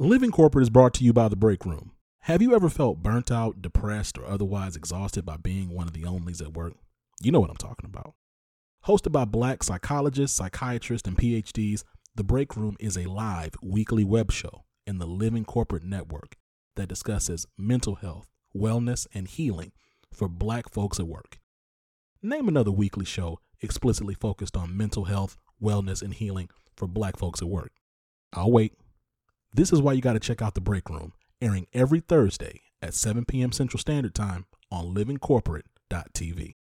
Living Corporate is brought to you by The Break Room. Have you ever felt burnt out, depressed, or otherwise exhausted by being one of the onlys at work? You know what I'm talking about. Hosted by black psychologists, psychiatrists, and PhDs, The Break Room is a live weekly web show in the Living Corporate Network that discusses mental health, wellness, and healing for black folks at work. Name another weekly show explicitly focused on mental health, wellness, and healing for black folks at work. I'll wait. This is why you got to check out The Break Room, airing every Thursday at 7 p.m. Central Standard Time on livingcorporate.tv.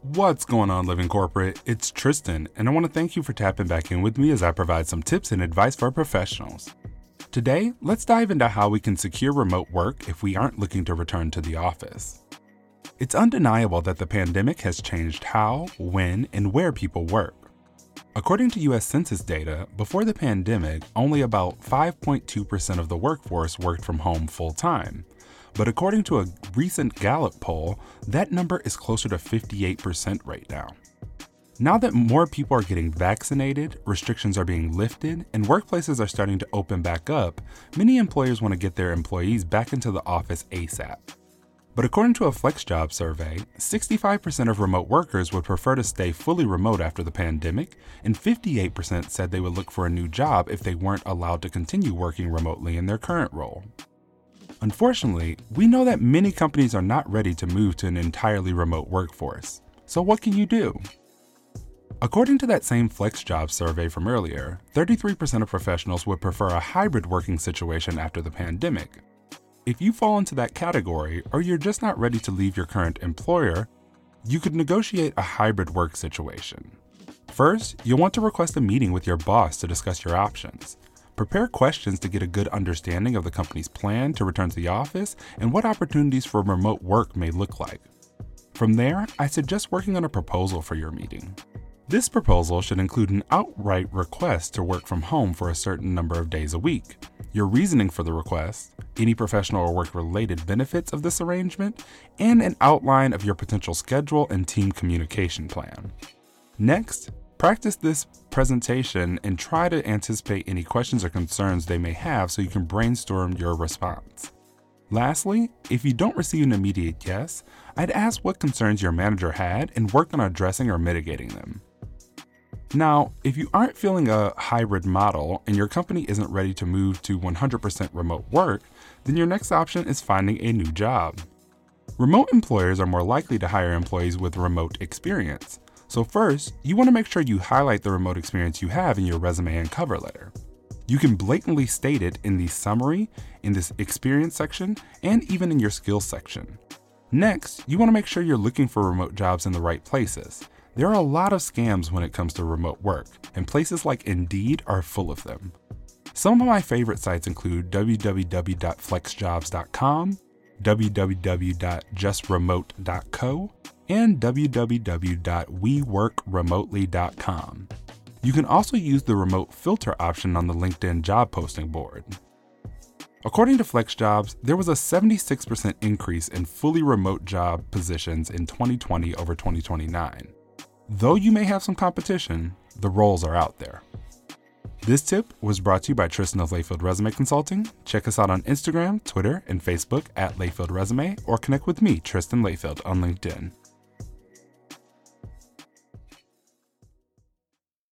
What's going on, Living Corporate? It's Tristan, and I want to thank you for tapping back in with me as I provide some tips and advice for professionals. Today, let's dive into how we can secure remote work if we aren't looking to return to the office. It's undeniable that the pandemic has changed how, when, and where people work. According to US Census data, before the pandemic, only about 5.2% of the workforce worked from home full time. But according to a recent Gallup poll, that number is closer to 58% right now. Now that more people are getting vaccinated, restrictions are being lifted, and workplaces are starting to open back up, many employers want to get their employees back into the office ASAP. But according to a FlexJob survey, 65% of remote workers would prefer to stay fully remote after the pandemic, and 58% said they would look for a new job if they weren't allowed to continue working remotely in their current role. Unfortunately, we know that many companies are not ready to move to an entirely remote workforce. So, what can you do? According to that same FlexJob survey from earlier, 33% of professionals would prefer a hybrid working situation after the pandemic. If you fall into that category, or you're just not ready to leave your current employer, you could negotiate a hybrid work situation. First, you'll want to request a meeting with your boss to discuss your options. Prepare questions to get a good understanding of the company's plan to return to the office and what opportunities for remote work may look like. From there, I suggest working on a proposal for your meeting. This proposal should include an outright request to work from home for a certain number of days a week, your reasoning for the request, any professional or work related benefits of this arrangement, and an outline of your potential schedule and team communication plan. Next, practice this presentation and try to anticipate any questions or concerns they may have so you can brainstorm your response. Lastly, if you don't receive an immediate yes, I'd ask what concerns your manager had and work on addressing or mitigating them. Now, if you aren't feeling a hybrid model and your company isn't ready to move to 100% remote work, then your next option is finding a new job. Remote employers are more likely to hire employees with remote experience. So, first, you want to make sure you highlight the remote experience you have in your resume and cover letter. You can blatantly state it in the summary, in this experience section, and even in your skills section. Next, you want to make sure you're looking for remote jobs in the right places. There are a lot of scams when it comes to remote work, and places like Indeed are full of them. Some of my favorite sites include www.flexjobs.com, www.justremote.co, and www.weworkremotely.com. You can also use the remote filter option on the LinkedIn job posting board. According to FlexJobs, there was a 76% increase in fully remote job positions in 2020 over 2029. Though you may have some competition, the roles are out there. This tip was brought to you by Tristan of Layfield Resume Consulting. Check us out on Instagram, Twitter, and Facebook at Layfield Resume, or connect with me, Tristan Layfield, on LinkedIn.